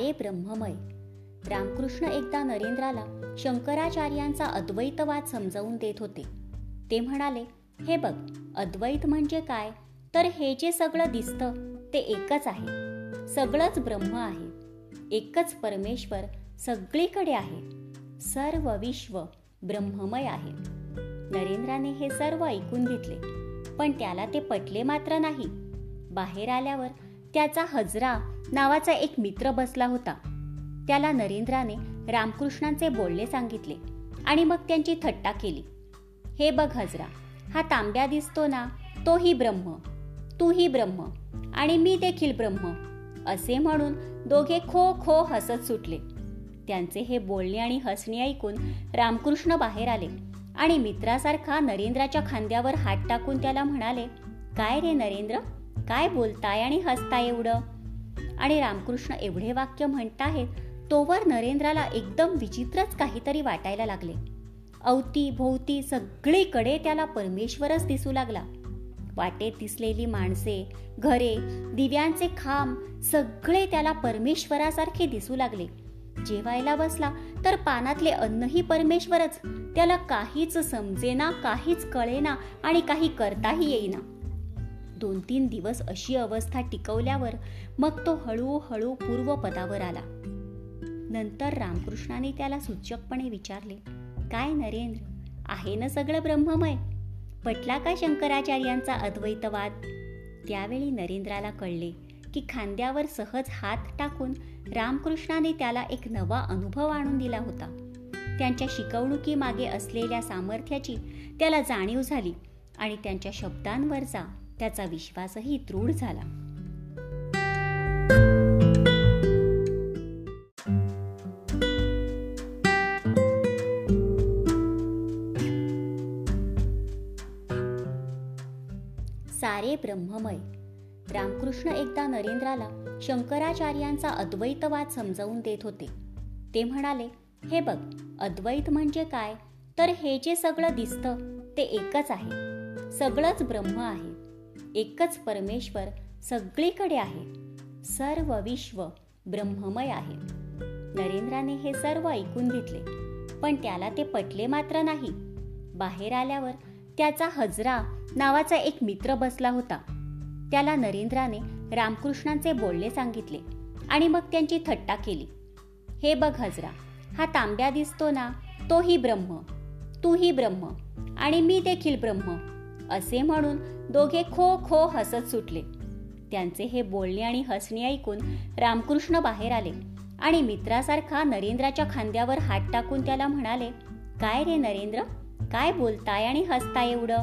सारे ब्रह्ममय. रामकृष्ण एकदा नरेंद्राला शंकराचार्यांचा अद्वैतवाद समजावून देत होते. ते म्हणाले हे बघ अद्वैत म्हणजे काय? तर हे जे सगळं दिसतं ते एकच आहे. सगळंच ब्रह्म आहे. एकच परमेश्वर सगळीकडे आहे. सर्व विश्व ब्रह्ममय आहे. नरेंद्राने हे सर्व ऐकून घेतले. पण त्याला ते पटले मात्र नाही. बाहेर आल्यावर त्याचा हजरा नावाचा एक मित्र बसला होता. त्याला नरेंद्राने रामकृष्णांचे बोलणे सांगितले आणि मग त्यांची थट्टा केली. हे बघ हजरा हा तांब्या दिसतो ना तोही ब्रह्म तूही ब्रह्म आणि मी देखील ब्रह्म असे म्हणून दोघे खो खो हसत सुटले. त्यांचे हे बोलणे आणि हसणे ऐकून रामकृष्ण बाहेर आले आणि मित्रासारखा नरेंद्राच्या खांद्यावर हात टाकून त्याला म्हणाले काय रे नरेंद्र काय बोलताय आणि हसताय एवढं? आणि रामकृष्ण एवढे वाक्य म्हणताहेत तोवर नरेंद्राला एकदम विचित्रच काहीतरी वाटायला लागले. अवती भोवती सगळीकडे त्याला परमेश्वरच दिसू लागला. वाटेत दिसलेली माणसे घरे दिव्यांचे खांब सगळे त्याला परमेश्वरासारखे दिसू लागले. जेवायला बसला तर पानातले अन्नही परमेश्वरच. त्याला काहीच समजेना काहीच कळेना आणि काही करताही येईना. दोन तीन दिवस अशी अवस्था टिकवल्यावर मग तो हळूहळू पूर्वपदावर आला. नंतर रामकृष्णाने त्याला सूचकपणे विचारले काय नरेंद्र आहे ना सगळं ब्रह्ममय? पटला का शंकराचार्यांचा अद्वैतवाद? त्यावेळी नरेंद्राला कळले की खांद्यावर सहज हात टाकून रामकृष्णाने त्याला एक नवा अनुभव आणून दिला होता. त्यांच्या शिकवणुकीमागे असलेल्या सामर्थ्याची त्याला जाणीव झाली आणि त्यांच्या शब्दांवरचा त्याचा विश्वासही दृढ झाला. सारे ब्रह्ममय. रामकृष्ण एकदा नरेंद्राला शंकराचार्यांचा अद्वैतवाद समजावून देत होते. ते म्हणाले हे बघ अद्वैत म्हणजे काय? तर हे जे सगळं दिसतं ते एकच आहे. सगळंच ब्रह्म आहे. एकच परमेश्वर सगळीकडे आहे. सर्व विश्व ब्रह्ममय आहे. नरेंद्राने हे सर्व ऐकून घेतले पण त्याला ते पटले मात्र नाही. बाहेर आल्यावर त्याचा हजरा नावाचा एक मित्र बसला होता. त्याला नरेंद्राने रामकृष्णांचे बोलणे सांगितले आणि मग त्यांची थट्टा केली. हे बघ हजरा हा तांब्या दिसतो ना तोही ब्रह्म तूही ब्रह्म आणि मी देखील ब्रह्म. असे म्हणून दोघे खो खो हसत सुटले. त्यांचे हे बोलणे आणि हसणे ऐकून रामकृष्ण बाहेर आले आणि मित्रासारखा नरेंद्राच्या खांद्यावर हात टाकून त्याला म्हणाले काय रे नरेंद्र? काय बोलताय आणि हसताय एवढं?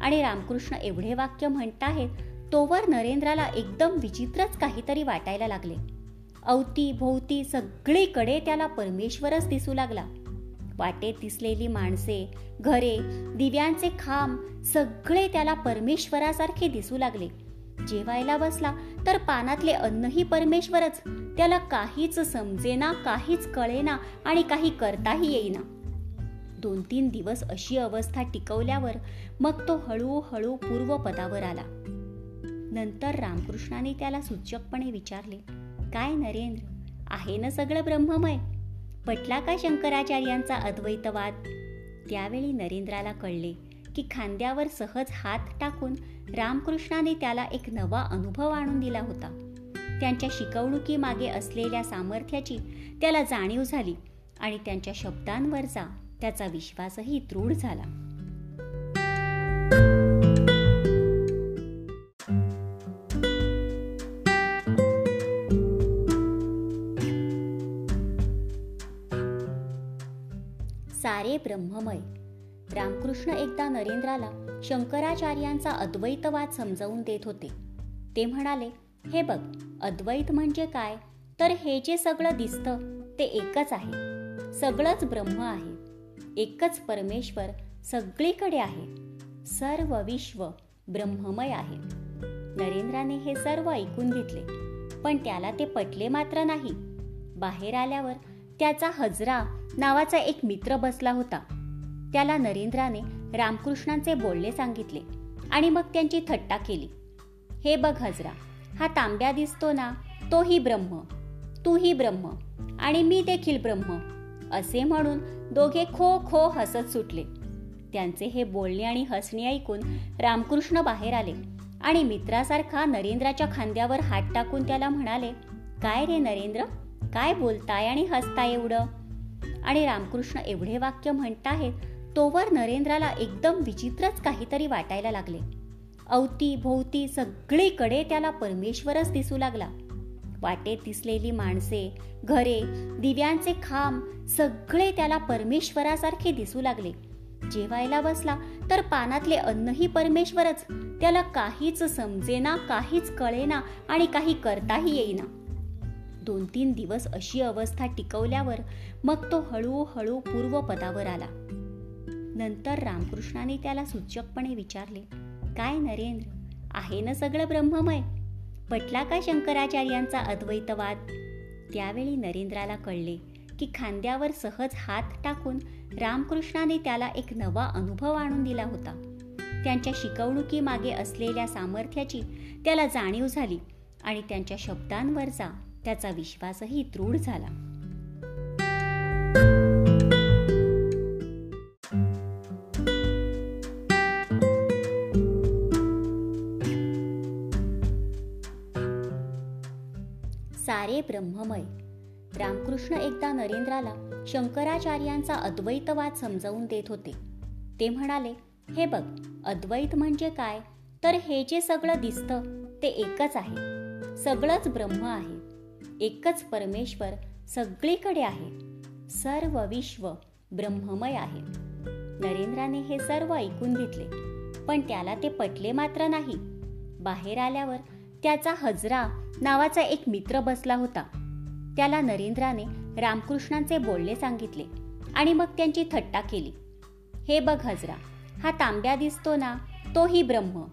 आणि रामकृष्ण एवढे वाक्य म्हणताहेत तोवर नरेंद्राला एकदम विचित्रच काहीतरी वाटायला लागले. अवती भोवती सगळीकडे त्याला परमेश्वरच दिसू लागला. वाटेत दिसलेली माणसे घरे दिव्यांचे खांब सगळे त्याला परमेश्वरासारखे दिसू लागले. जेवायला बसला तर पानातले अन्नही परमेश्वरच. त्याला काहीच समजेना काहीच कळेना आणि काही करताही येईना. दोन तीन दिवस अशी अवस्था टिकवल्यावर मग तो हळूहळू पूर्वपदावर आला. नंतर रामकृष्णाने त्याला सूचकपणे विचारले काय नरेंद्र? आहे ना सगळं ब्रह्ममय? पटला का शंकराचार्यांचा अद्वैतवाद. त्यावेळी नरेंद्राला कळले की खांद्यावर सहज हात टाकून रामकृष्णाने त्याला एक नवा अनुभव आणून दिला होता. त्यांच्या शिकवणुकीमागे असलेल्या सामर्थ्याची त्याला जाणीव झाली आणि त्यांच्या शब्दांवरचा त्याचा विश्वासही दृढ झाला. सारे ब्रह्ममय. रामकृष्ण एकदा नरेंद्राला शंकराचार्यांचा अद्वैतवाद समजावून देत होते. ते म्हणाले हे बघ अद्वैत म्हणजे काय? तर हे जे सगळं दिसतं ते एकच आहे. सगळंच ब्रह्म आहे. एकच परमेश्वर सगळीकडे आहे. सर्व विश्व ब्रह्ममय आहे. नरेंद्राने हे सर्व ऐकून घेतले. पण त्याला ते पटले मात्र नाही. बाहेर आल्यावर त्याचा हजरा नावाचा एक मित्र बसला होता. त्याला नरेंद्राने रामकृष्णांचे बोलणे सांगितले आणि मग त्यांची थट्टा केली. हे बघ हजरा हा तांब्या दिसतो ना तोही ब्रह्म तूही ब्रह्म आणि मी देखील ब्रह्म असे म्हणून दोघे खो खो हसत सुटले. त्यांचे हे बोलणे आणि हसणे ऐकून रामकृष्ण बाहेर आले आणि मित्रासारखा नरेंद्राच्या खांद्यावर हात टाकून त्याला म्हणाले काय रे नरेंद्र काय बोलताय आणि हसताय एवढं? आणि रामकृष्ण एवढे वाक्य म्हणताहेत तोवर नरेंद्राला एकदम विचित्रच काहीतरी वाटायला लागले. अवती भोवती सगळीकडे त्याला परमेश्वरच दिसू लागला. वाटेत दिसलेली माणसे घरे दिव्यांचे खांब सगळे त्याला परमेश्वरासारखे दिसू लागले. जेवायला बसला तर पानातले अन्नही परमेश्वरच. त्याला काहीच समजेना काहीच कळेना आणि काही करताही येईना. दोन तीन दिवस अशी अवस्था टिकवल्यावर मग तो हळूहळू पूर्वपदावर आला. नंतर रामकृष्णाने त्याला सूचकपणे विचारले काय नरेंद्र आहे ना सगळं ब्रह्ममय? पटला का शंकराचार्यांचा अद्वैतवाद? त्यावेळी नरेंद्राला कळले की खांद्यावर सहज हात टाकून रामकृष्णाने त्याला एक नवा अनुभव आणून दिला होता. त्यांच्या शिकवणुकीमागे असलेल्या सामर्थ्याची त्याला जाणीव झाली आणि त्यांच्या शब्दांवरचा त्याचा विश्वासही दृढ झाला. सारे ब्रह्ममय. रामकृष्ण एकदा नरेंद्राला शंकराचार्यांचा अद्वैतवाद समजावून देत होते. ते म्हणाले हे बघ अद्वैत म्हणजे काय? तर हे जे सगळं दिसतं ते एकच आहे. सगळंच ब्रह्म आहे. एकच परमेश्वर सगळीकडे आहे. सर्व विश्व ब्रह्ममय आहे. नरेंद्राने हे सर्व ऐकून घेतले पण त्याला ते पटले मात्र नाही. बाहेर आल्यावर त्याचा हजरा नावाचा एक मित्र बसला होता. त्याला नरेंद्राने रामकृष्णांचे बोलणे सांगितले आणि मग त्यांची थट्टा केली. हे बघ हजरा हा तांब्या दिसतो ना तोही ब्रह्म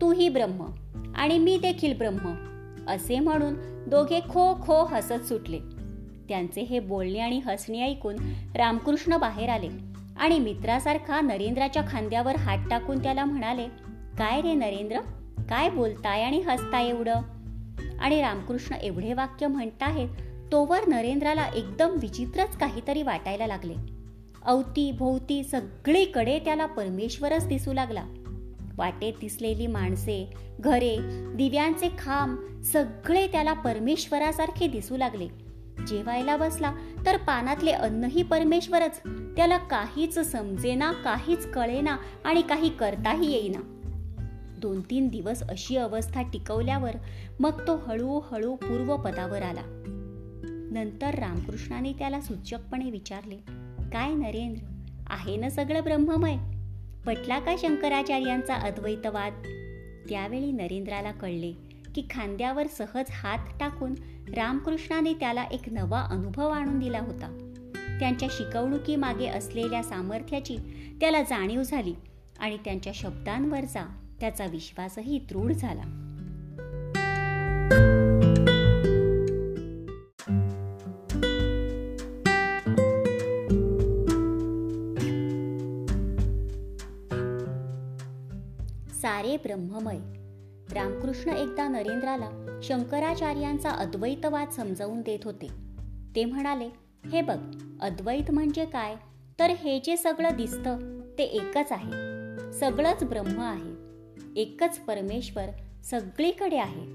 तूही ब्रह्म आणि मी देखील ब्रह्म. असे म्हणून दोघे खो खो हसत सुटले. त्यांचे हे बोलणे आणि हसणे ऐकून रामकृष्ण बाहेर आले आणि मित्रासारखा नरेंद्राच्या खांद्यावर हात टाकून त्याला म्हणाले काय रे नरेंद्र? काय बोलताय आणि हसताय एवढं? आणि रामकृष्ण एवढे वाक्य म्हणताहेत तोवर नरेंद्राला एकदम विचित्रच काहीतरी वाटायला लागले. अवती भोवती सगळीकडे त्याला परमेश्वरच दिसू लागला. वाटेत दिसलेली माणसे घरे दिव्यांचे खांब सगळे त्याला परमेश्वरासारखे दिसू लागले. जेवायला बसला तर पानातले अन्नही परमेश्वरच. त्याला काहीच समजेना काहीच कळेना आणि काही करताही येईना. दोन तीन दिवस अशी अवस्था टिकवल्यावर मग तो हळूहळू पूर्वपदावर आला. नंतर रामकृष्णाने त्याला सूचकपणे विचारले काय नरेंद्र? आहे ना सगळं ब्रह्ममय? पटला का शंकराचार्यांचा अद्वैतवाद. त्यावेळी नरेंद्राला कळले की खांद्यावर सहज हात टाकून रामकृष्णाने त्याला एक नवा अनुभव आणून दिला होता. त्यांच्या शिकवणुकीमागे असलेल्या सामर्थ्याची त्याला जाणीव झाली आणि त्यांच्या शब्दांवरचा त्याचा विश्वासही दृढ झाला. ब्रह्ममय. रामकृष्ण एकदा नरेंद्राला शंकराचार्यांचा अद्वैतवाद समजावून देत होते. ते म्हणाले हे बघ अद्वैत म्हणजे काय? तर हे जे सगळं दिसतं ते एकच आहे. सगळंच ब्रह्म आहे. एकच परमेश्वर सगळीकडे आहे.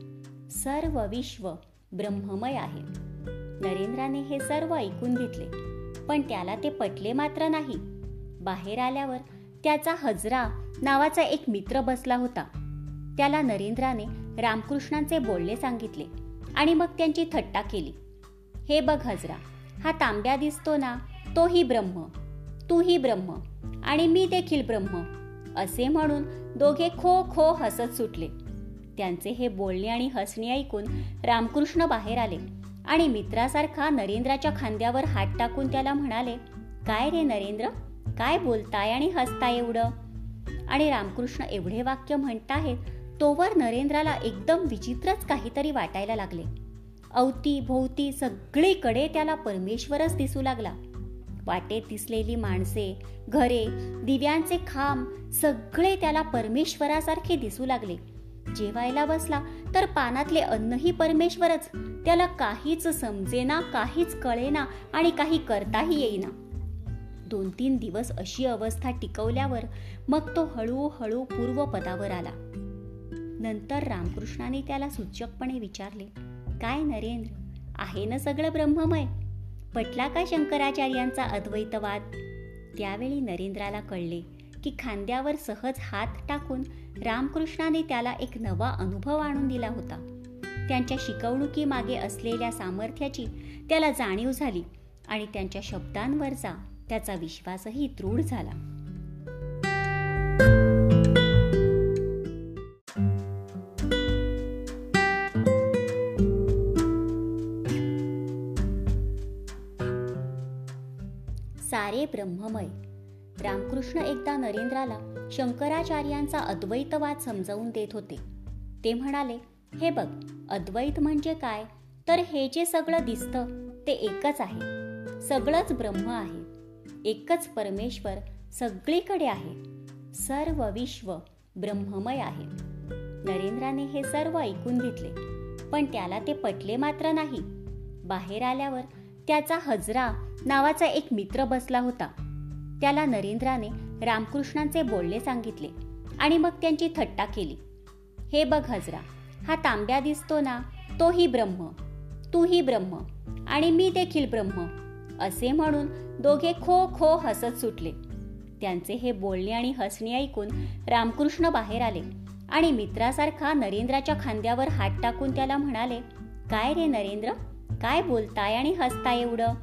सर्व विश्व ब्रह्ममय आहे. नरेंद्राने हे सर्व ऐकून घेतले पण त्याला ते पटले मात्र नाही. बाहेर आल्यावर त्याचा हजरा नावाचा एक मित्र बसला होता. त्याला नरेंद्राने रामकृष्णांचे बोलणे सांगितले आणि मग त्यांची थट्टा केली. हे बघ हजरा हा तांब्या दिसतो ना तोही ब्रह्म तूही ब्रह्म आणि मी देखील ब्रह्म असे म्हणून दोघे खो खो हसत सुटले. त्यांचे हे बोलणे आणि हसणे ऐकून रामकृष्ण बाहेर आले आणि मित्रासारखा नरेंद्राच्या खांद्यावर हात टाकून त्याला म्हणाले काय रे नरेंद्र काय बोलताय आणि हसताय एवढं? आणि रामकृष्ण एवढे वाक्य म्हणताहेत तोवर नरेंद्राला एकदम विचित्रच काहीतरी वाटायला लागले. अवती भोवती सगळीकडे त्याला परमेश्वरच दिसू लागला. वाटेत दिसलेली माणसे घरे दिव्यांचे खांब सगळे त्याला परमेश्वरासारखे दिसू लागले. जेवायला बसला तर पानातले अन्नही परमेश्वरच. त्याला काहीच समजेना काहीच कळेना आणि काही करताही येईना. दोन तीन दिवस अशी अवस्था टिकवल्यावर मग तो हळूहळू पूर्वपदावर आला. नंतर रामकृष्णाने त्याला सूचकपणे विचारले काय नरेंद्र आहे ना सगळं ब्रह्ममय? पटला का शंकराचार्यांचा अद्वैतवाद? त्यावेळी नरेंद्राला कळले की खांद्यावर सहज हात टाकून रामकृष्णाने त्याला एक नवा अनुभव आणून दिला होता. त्यांच्या शिकवणुकीमागे असलेल्या सामर्थ्याची त्याला जाणीव झाली आणि त्यांच्या शब्दांवरचा त्याचा विश्वासही दृढ झाला. सारे ब्रह्ममय. रामकृष्ण एकदा नरेंद्राला शंकराचार्यांचा अद्वैतवाद समजावून देत होते. ते म्हणाले हे बघ अद्वैत म्हणजे काय? तर हे जे सगळं दिसतं ते एकच आहे. सगळंच ब्रह्म आहे. एकच परमेश्वर सगळीकडे आहे. सर्व विश्व ब्रह्ममय आहे. नरेंद्राने हे सर्व ऐकून घेतले पण त्याला ते पटले मात्र नाही. बाहेर आल्यावर त्याचा हजरा नावाचा एक मित्र बसला होता. त्याला नरेंद्राने रामकृष्णांचे बोलणे सांगितले आणि मग त्यांची थट्टा केली. हे बघ हजरा हा तांब्या दिसतो ना तोही ब्रह्म तूही ब्रह्म आणि मी देखील ब्रह्म. असे म्हणून दोघे खो खो हसत सुटले. त्यांचे हे बोलणे आणि हसणे ऐकून रामकृष्ण बाहेर आले आणि मित्रासारखा नरेंद्राच्या खांद्यावर हात टाकून त्याला म्हणाले काय रे नरेंद्र? काय बोलताय आणि हसताय एवढं?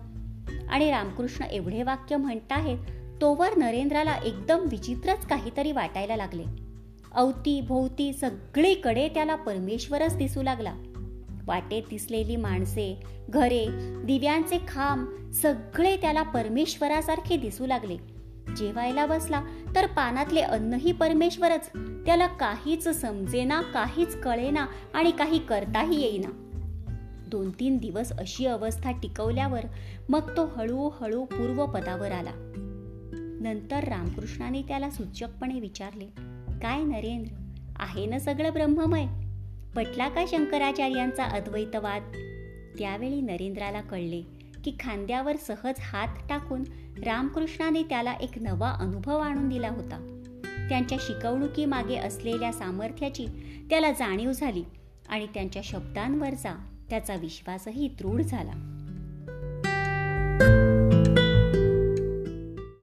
आणि रामकृष्ण एवढे वाक्य म्हणताहेत तोवर नरेंद्राला एकदम विचित्रच काहीतरी वाटायला लागले. अवती भोवती सगळीकडे त्याला परमेश्वरच दिसू लागला. वाटेत दिसलेली माणसे घरे दिव्यांचे खांब सगळे त्याला परमेश्वरासारखे दिसू लागले. जेवायला बसला तर पानातले अन्नही परमेश्वरच. त्याला काहीच समजेना काहीच कळेना आणि काही करताही येईना. दोन तीन दिवस अशी अवस्था टिकवल्यावर मग तो हळूहळू पूर्वपदावर आला. नंतर रामकृष्णाने त्याला सूचकपणे विचारले काय नरेंद्र? आहे ना सगळं ब्रह्ममय? पटला का शंकराचार्यांचा अद्वैतवाद. त्यावेळी नरेंद्राला कळले की खांद्यावर सहज हात टाकून रामकृष्णाने त्याला एक नवा अनुभव आणून दिला होता. त्यांच्या शिकवणुकीमागे असलेल्या सामर्थ्याची त्याला जाणीव झाली आणि त्यांच्या शब्दांवरचा त्याचा विश्वासही दृढ झाला.